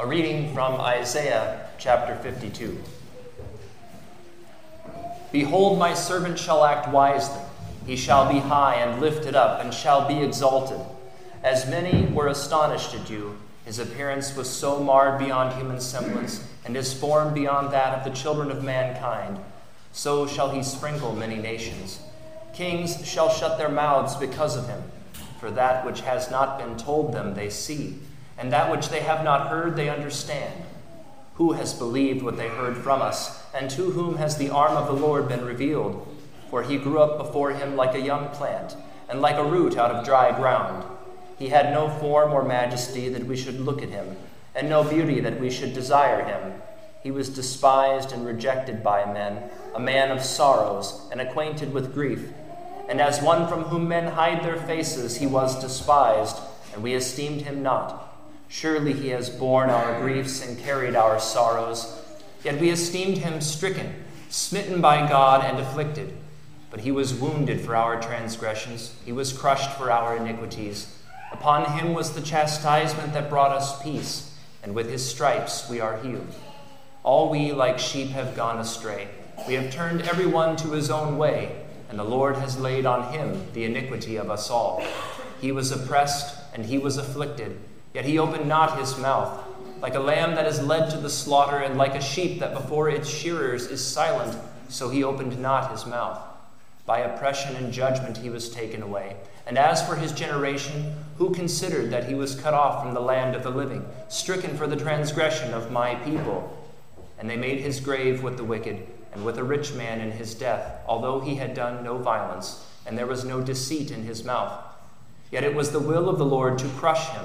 A reading from Isaiah chapter 52. Behold, my servant shall act wisely. He shall be high and lifted up, and shall be exalted. As many were astonished at you, his appearance was so marred beyond human semblance, and his form beyond that of the children of mankind. So shall he sprinkle many nations. Kings shall shut their mouths because of him, for that which has not been told them they see, and that which they have not heard they understand. Who has believed what they heard from us, and to whom has the arm of the Lord been revealed? For he grew up before him like a young plant, and like a root out of dry ground. He had no form or majesty that we should look at him, and no beauty that we should desire him. He was despised and rejected by men, a man of sorrows, and acquainted with grief. And as one from whom men hide their faces, he was despised, and we esteemed him not. Surely he has borne our griefs and carried our sorrows. Yet we esteemed him stricken, smitten by God, and afflicted. But he was wounded for our transgressions, he was crushed for our iniquities. Upon him was the chastisement that brought us peace, and with his stripes we are healed. All we like sheep have gone astray. We have turned every one to his own way, and the Lord has laid on him the iniquity of us all. He was oppressed, and he was afflicted, yet he opened not his mouth. Like a lamb that is led to the slaughter, and like a sheep that before its shearers is silent, so he opened not his mouth. By oppression and judgment he was taken away. And as for his generation, who considered that he was cut off from the land of the living, stricken for the transgression of my people? And they made his grave with the wicked, and with a rich man in his death, although he had done no violence, and there was no deceit in his mouth. Yet it was the will of the Lord to crush him.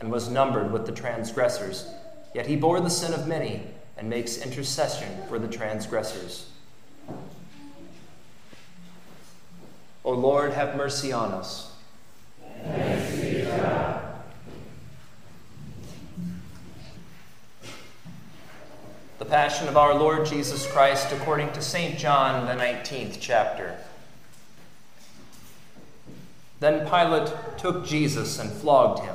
and was numbered with the transgressors. Yet he bore the sin of many and makes intercession for the transgressors. O Lord, have mercy on us. The Passion of our Lord Jesus Christ according to St. John, the 19th chapter. Then Pilate took Jesus and flogged him,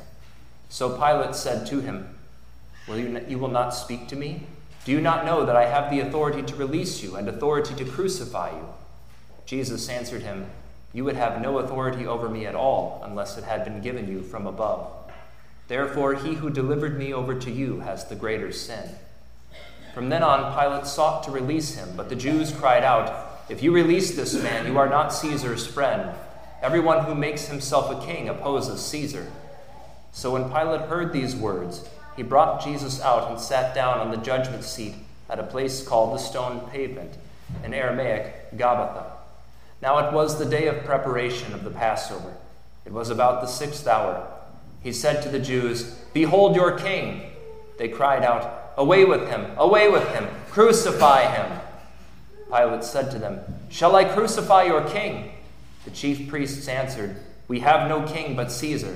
So Pilate said to him, will you, you will not speak to me? Do you not know that I have the authority to release you and authority to crucify you? Jesus answered him, You would have no authority over me at all unless it had been given you from above. Therefore, he who delivered me over to you has the greater sin. From then on, Pilate sought to release him, but the Jews cried out, If you release this man, you are not Caesar's friend. Everyone who makes himself a king opposes Caesar. So when Pilate heard these words, he brought Jesus out and sat down on the judgment seat at a place called the stone pavement, in Aramaic, Gabbatha. Now it was the day of preparation of the Passover. It was about the sixth hour. He said to the Jews, Behold your king! They cried out, Away with him! Away with him! Crucify him! Pilate said to them, Shall I crucify your king? The chief priests answered, We have no king but Caesar.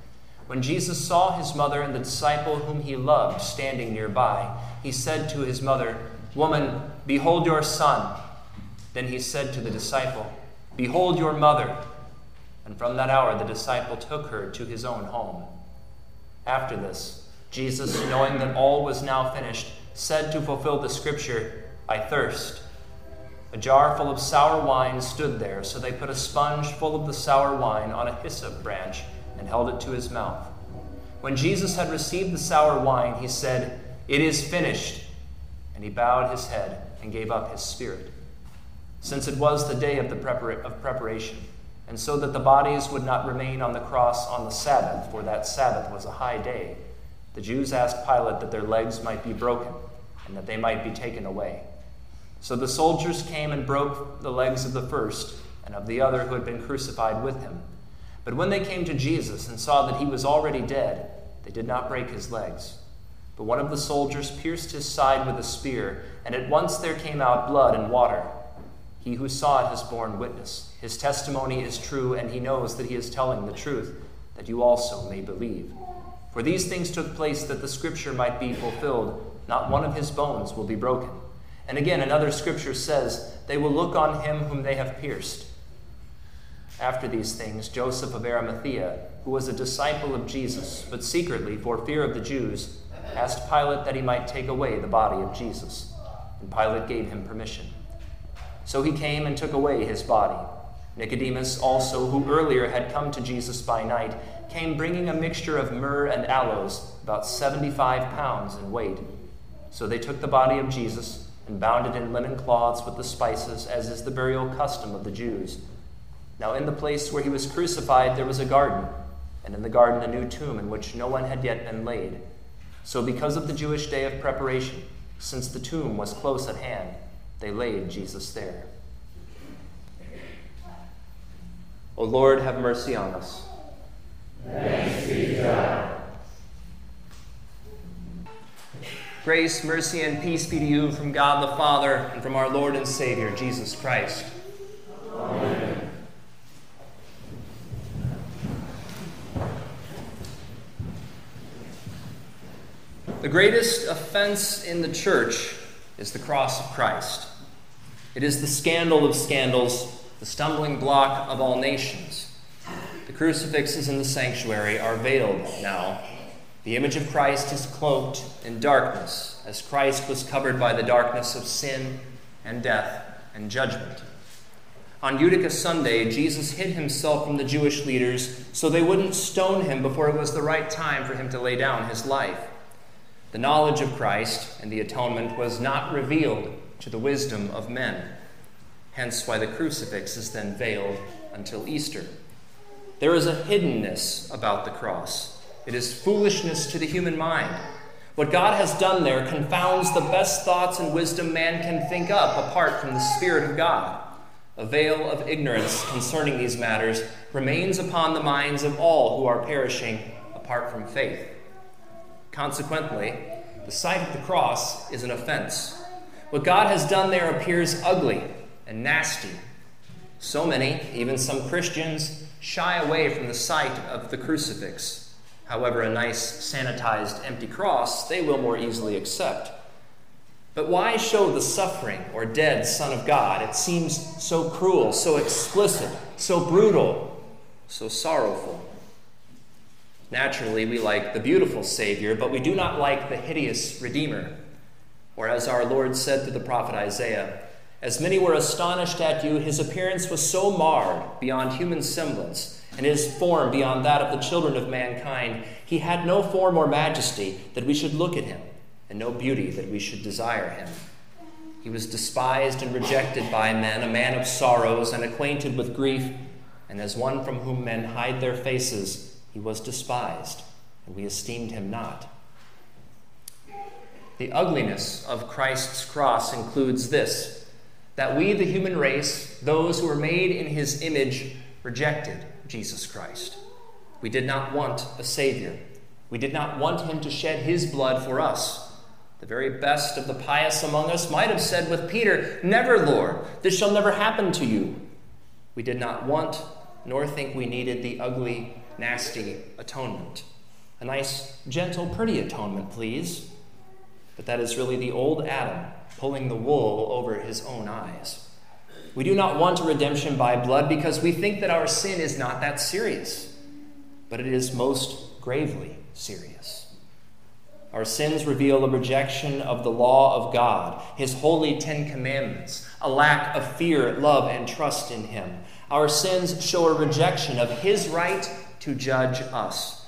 When Jesus saw his mother and the disciple whom he loved standing nearby, he said to his mother, Woman, behold your son. Then he said to the disciple, Behold your mother. And from that hour the disciple took her to his own home. After this, Jesus, knowing that all was now finished, said to fulfill the scripture, I thirst. A jar full of sour wine stood there, so they put a sponge full of the sour wine on a hyssop branch and held it to his mouth. When Jesus had received the sour wine, he said, It is finished. And he bowed his head and gave up his spirit. Since it was the day of, the prepara- of preparation, and so that the bodies would not remain on the cross on the Sabbath, for that Sabbath was a high day, the Jews asked Pilate that their legs might be broken and that they might be taken away. So the soldiers came and broke the legs of the first and of the other who had been crucified with him. But when they came to Jesus and saw that he was already dead, they did not break his legs. But one of the soldiers pierced his side with a spear, and at once there came out blood and water. He who saw it has borne witness. His testimony is true, and he knows that he is telling the truth, that you also may believe. For these things took place that the scripture might be fulfilled not one of his bones will be broken. And again, another scripture says, They will look on him whom they have pierced. After these things, Joseph of Arimathea, who was a disciple of Jesus, but secretly for fear of the Jews, asked Pilate that he might take away the body of Jesus. And Pilate gave him permission. So he came and took away his body. Nicodemus, also, who earlier had come to Jesus by night, came bringing a mixture of myrrh and aloes, about 75 pounds in weight. So they took the body of Jesus and bound it in linen cloths with the spices, as is the burial custom of the Jews. Now, in the place where he was crucified, there was a garden, and in the garden a new tomb in which no one had yet been laid. So, because of the Jewish day of preparation, since the tomb was close at hand, they laid Jesus there. O Lord, have mercy on us. Thanks be to God. Grace, mercy, and peace be to you from God the Father and from our Lord and Savior, Jesus Christ. Greatest offense in the church is the cross of Christ. It is the scandal of scandals, the stumbling block of all nations. The crucifixes in the sanctuary are veiled now. The image of Christ is cloaked in darkness, as Christ was covered by the darkness of sin and death and judgment. On Judica Sunday, Jesus hid himself from the Jewish leaders so they wouldn't stone him before it was the right time for him to lay down his life. The knowledge of Christ and the atonement was not revealed to the wisdom of men, hence why the crucifix is then veiled until Easter. There is a hiddenness about the cross. It is foolishness to the human mind. What God has done there confounds the best thoughts and wisdom man can think up apart from the Spirit of God. A veil of ignorance concerning these matters remains upon the minds of all who are perishing apart from faith. Consequently, the sight of the cross is an offense. What God has done there appears ugly and nasty. So many, even some Christians, shy away from the sight of the crucifix. However, a nice, sanitized, empty cross they will more easily accept. But why show the suffering or dead Son of God? It seems so cruel, so explicit, so brutal, so sorrowful. Naturally, we like the beautiful Savior, but we do not like the hideous Redeemer. Or as our Lord said to the prophet Isaiah, as many were astonished at you, his appearance was so marred beyond human semblance, and his form beyond that of the children of mankind. He had no form or majesty that we should look at him and no beauty that we should desire him. He was despised and rejected by men, a man of sorrows and acquainted with grief, and as one from whom men hide their faces, he was despised, and we esteemed him not. The ugliness of Christ's cross includes this that we, the human race, those who were made in his image, rejected Jesus Christ. We did not want a Savior. We did not want him to shed his blood for us. The very best of the pious among us might have said with Peter, Never, Lord, this shall never happen to you. We did not want nor think we needed the ugly, nasty atonement. A nice, gentle, pretty atonement, please. But that is really the old Adam pulling the wool over his own eyes. We do not want a redemption by blood because we think that our sin is not that serious, but it is most gravely serious. Our sins reveal a rejection of the law of God, His holy Ten Commandments, a lack of fear, love, and trust in Him. Our sins show a rejection of His right to judge us,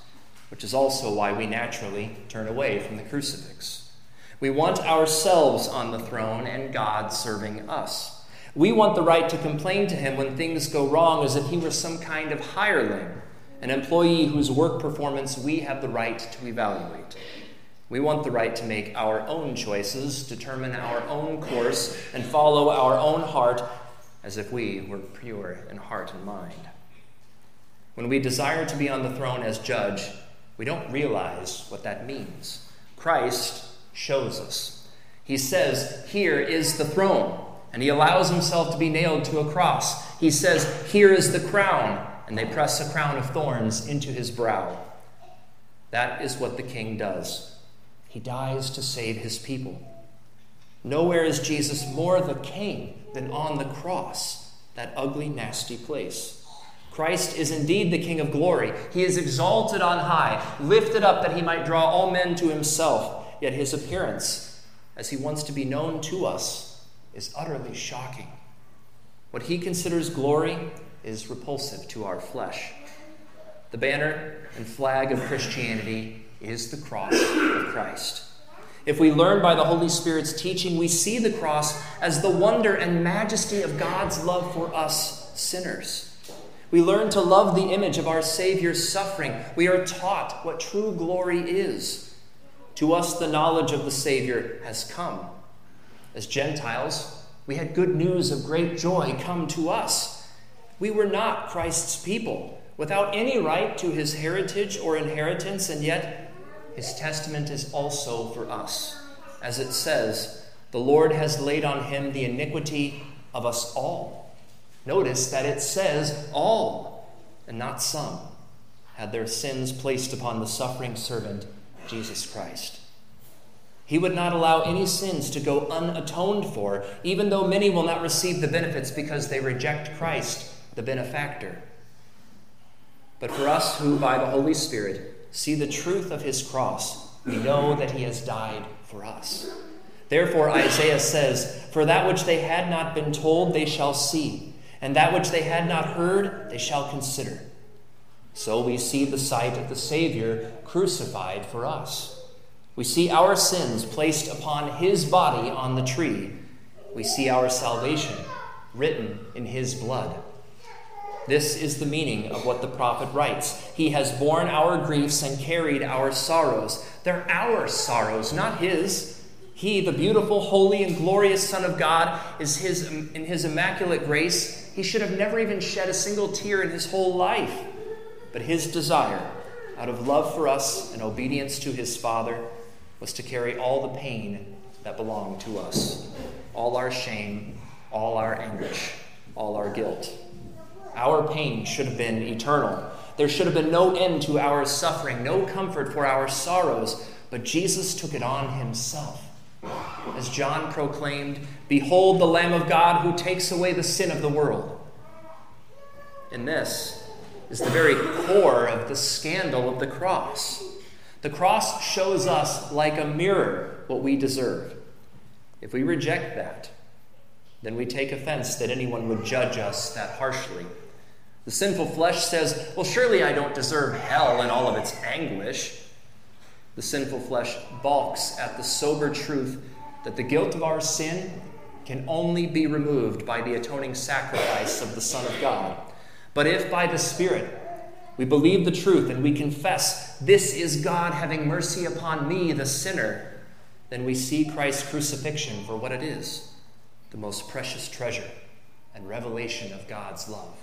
which is also why we naturally turn away from the crucifix. We want ourselves on the throne and God serving us. We want the right to complain to Him when things go wrong as if He were some kind of hireling, an employee whose work performance we have the right to evaluate. We want the right to make our own choices, determine our own course, and follow our own heart as if we were pure in heart and mind. When we desire to be on the throne as judge, we don't realize what that means. Christ shows us. He says, Here is the throne, and he allows himself to be nailed to a cross. He says, Here is the crown, and they press a crown of thorns into his brow. That is what the king does. He dies to save his people. Nowhere is Jesus more the king than on the cross, that ugly, nasty place. Christ is indeed the King of glory. He is exalted on high, lifted up that he might draw all men to himself. Yet his appearance, as he wants to be known to us, is utterly shocking. What he considers glory is repulsive to our flesh. The banner and flag of Christianity is the cross of Christ. If we learn by the Holy Spirit's teaching, we see the cross as the wonder and majesty of God's love for us sinners. We learn to love the image of our Savior's suffering. We are taught what true glory is. To us, the knowledge of the Savior has come. As Gentiles, we had good news of great joy come to us. We were not Christ's people, without any right to his heritage or inheritance, and yet his testament is also for us. As it says, the Lord has laid on him the iniquity of us all. Notice that it says all and not some had their sins placed upon the suffering servant, Jesus Christ. He would not allow any sins to go unatoned for, even though many will not receive the benefits because they reject Christ, the benefactor. But for us who, by the Holy Spirit, see the truth of his cross, we know that he has died for us. Therefore, Isaiah says, For that which they had not been told, they shall see, and that which they had not heard, they shall consider. So we see the sight of the Savior crucified for us. We see our sins placed upon his body on the tree. We see our salvation written in his blood. This is the meaning of what the prophet writes. He has borne our griefs and carried our sorrows. They're our sorrows, not his. He, the beautiful, holy, and glorious Son of God, is his in his immaculate grace. He should have never even shed a single tear in his whole life. But his desire, out of love for us and obedience to his Father, was to carry all the pain that belonged to us, all our shame, all our anguish. all our guilt. Our pain should have been eternal. There should have been no end to our suffering, no comfort for our sorrows, but Jesus took it on himself. As John proclaimed, Behold the Lamb of God who takes away the sin of the world. And this is the very core of the scandal of the cross. The cross shows us, like a mirror, what we deserve. If we reject that, then we take offense that anyone would judge us that harshly. The sinful flesh says, Well, surely I don't deserve hell and all of its anguish. The sinful flesh balks at the sober truth that the guilt of our sin can only be removed by the atoning sacrifice of the Son of God. But if by the Spirit we believe the truth and we confess, This is God having mercy upon me, the sinner, then we see Christ's crucifixion for what it is the most precious treasure and revelation of God's love.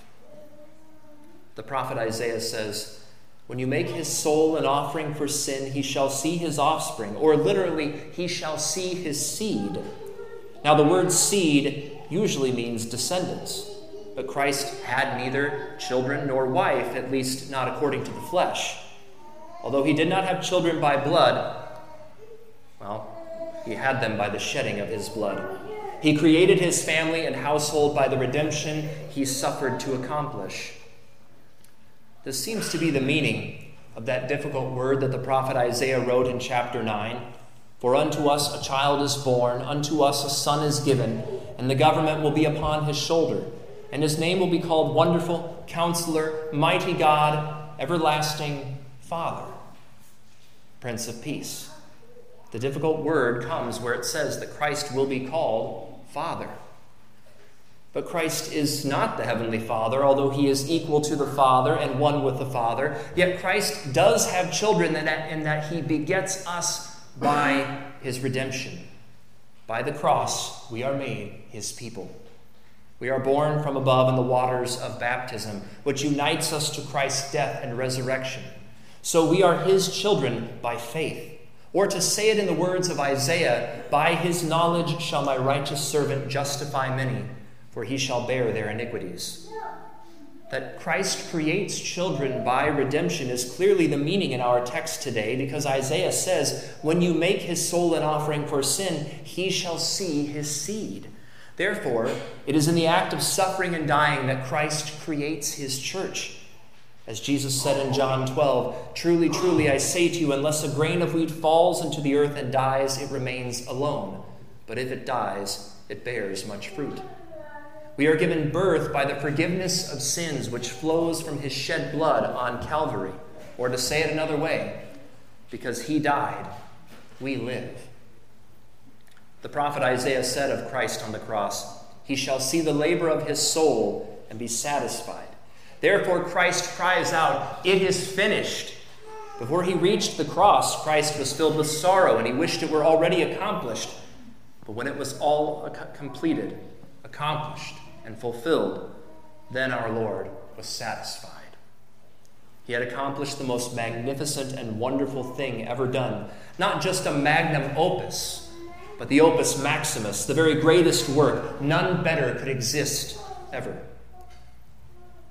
The prophet Isaiah says, When you make his soul an offering for sin, he shall see his offspring, or literally, he shall see his seed. Now, the word seed usually means descendants, but Christ had neither children nor wife, at least not according to the flesh. Although he did not have children by blood, well, he had them by the shedding of his blood. He created his family and household by the redemption he suffered to accomplish. This seems to be the meaning of that difficult word that the prophet Isaiah wrote in chapter 9 For unto us a child is born, unto us a son is given, and the government will be upon his shoulder. And his name will be called Wonderful, Counselor, Mighty God, Everlasting Father, Prince of Peace. The difficult word comes where it says that Christ will be called Father. But Christ is not the Heavenly Father, although he is equal to the Father and one with the Father. Yet Christ does have children in that, in that he begets us by his redemption. By the cross, we are made his people. We are born from above in the waters of baptism, which unites us to Christ's death and resurrection. So we are his children by faith. Or to say it in the words of Isaiah, By his knowledge shall my righteous servant justify many, for he shall bear their iniquities. That Christ creates children by redemption is clearly the meaning in our text today because Isaiah says, When you make his soul an offering for sin, he shall see his seed. Therefore, it is in the act of suffering and dying that Christ creates his church. As Jesus said in John 12, Truly, truly, I say to you, unless a grain of wheat falls into the earth and dies, it remains alone. But if it dies, it bears much fruit. We are given birth by the forgiveness of sins which flows from his shed blood on Calvary. Or to say it another way, because he died, we live. The prophet Isaiah said of Christ on the cross, He shall see the labor of his soul and be satisfied. Therefore, Christ cries out, It is finished. Before he reached the cross, Christ was filled with sorrow and he wished it were already accomplished. But when it was all completed, accomplished, and fulfilled, then our Lord was satisfied. He had accomplished the most magnificent and wonderful thing ever done. Not just a magnum opus, but the opus maximus, the very greatest work. None better could exist ever.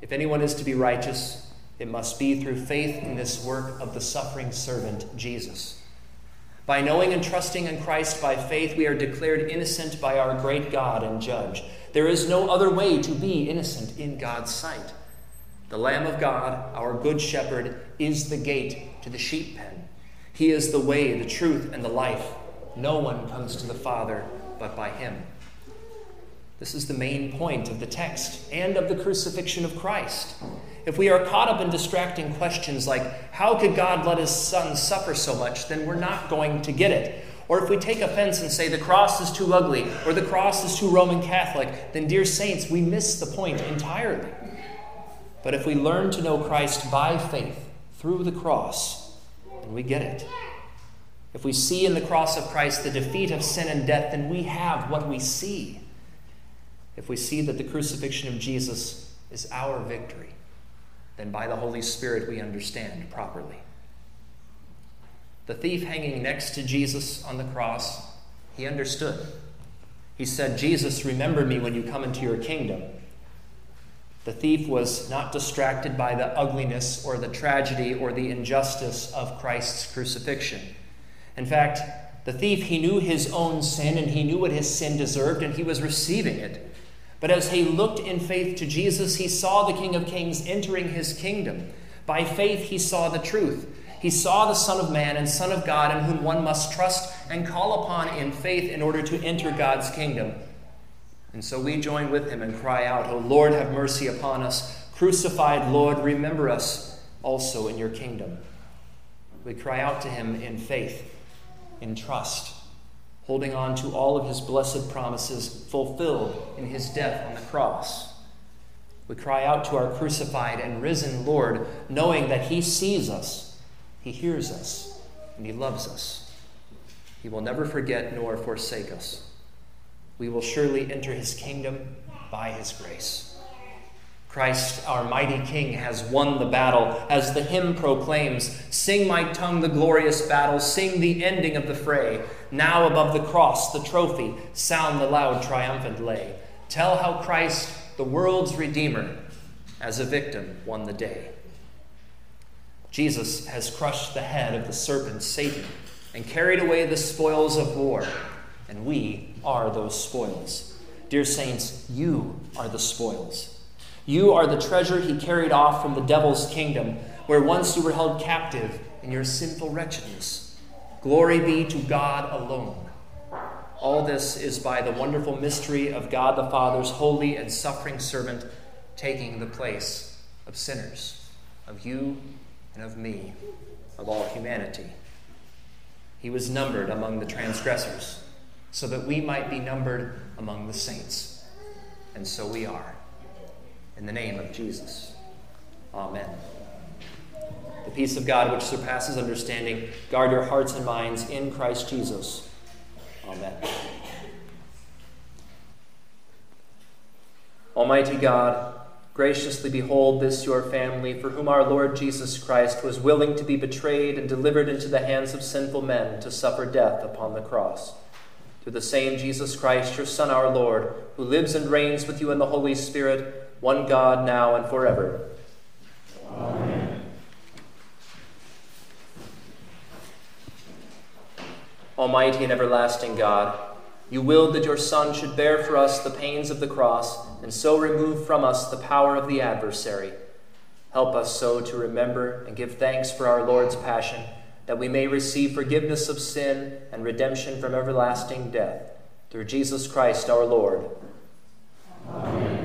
If anyone is to be righteous, it must be through faith in this work of the suffering servant, Jesus. By knowing and trusting in Christ by faith, we are declared innocent by our great God and Judge. There is no other way to be innocent in God's sight. The Lamb of God, our Good Shepherd, is the gate to the sheep pen. He is the way, the truth, and the life. No one comes to the Father but by him. This is the main point of the text and of the crucifixion of Christ. If we are caught up in distracting questions like, how could God let his son suffer so much, then we're not going to get it. Or if we take offense and say the cross is too ugly or the cross is too Roman Catholic, then, dear saints, we miss the point entirely. But if we learn to know Christ by faith through the cross, then we get it. If we see in the cross of Christ the defeat of sin and death, then we have what we see if we see that the crucifixion of Jesus is our victory, then by the Holy Spirit we understand properly. The thief hanging next to Jesus on the cross, he understood. He said, Jesus, remember me when you come into your kingdom. The thief was not distracted by the ugliness or the tragedy or the injustice of Christ's crucifixion. In fact, the thief, he knew his own sin and he knew what his sin deserved and he was receiving it. But as he looked in faith to Jesus, he saw the King of Kings entering his kingdom. By faith, he saw the truth. He saw the Son of Man and Son of God in whom one must trust and call upon in faith in order to enter God's kingdom. And so we join with him and cry out, O Lord, have mercy upon us. Crucified Lord, remember us also in your kingdom. We cry out to him in faith, in trust, holding on to all of his blessed promises fulfilled in his death on the cross. We cry out to our crucified and risen Lord, knowing that he sees us, he hears us, and he loves us. He will never forget nor forsake us we will surely enter his kingdom by his grace. Christ, our mighty King, has won the battle. As the hymn proclaims, Sing, my tongue, the glorious battle, sing the ending of the fray. Now above the cross, the trophy, sound the loud triumphant lay. Tell how Christ, the world's Redeemer, as a victim won the day. Jesus has crushed the head of the serpent Satan and carried away the spoils of war and we are those spoils. Dear saints, you are the spoils. You are the treasure he carried off from the devil's kingdom, where once you were held captive in your sinful wretchedness. Glory be to God alone. All this is by the wonderful mystery of God the Father's holy and suffering servant taking the place of sinners, of you and of me, of all humanity. He was numbered among the transgressors so that we might be numbered among the saints. And so we are. In the name of Jesus. Amen. The peace of God, which surpasses understanding, guard your hearts and minds in Christ Jesus. Amen. Almighty God, graciously behold this your family, for whom our Lord Jesus Christ was willing to be betrayed and delivered into the hands of sinful men to suffer death upon the cross through the same Jesus Christ, your Son, our Lord, who lives and reigns with you in the Holy Spirit, one God, now and forever. Amen. Almighty and everlasting God, you willed that your Son should bear for us the pains of the cross, and so remove from us the power of the adversary. Help us so to remember and give thanks for our Lord's passion that we may receive forgiveness of sin and redemption from everlasting death. Through Jesus Christ our Lord. Amen.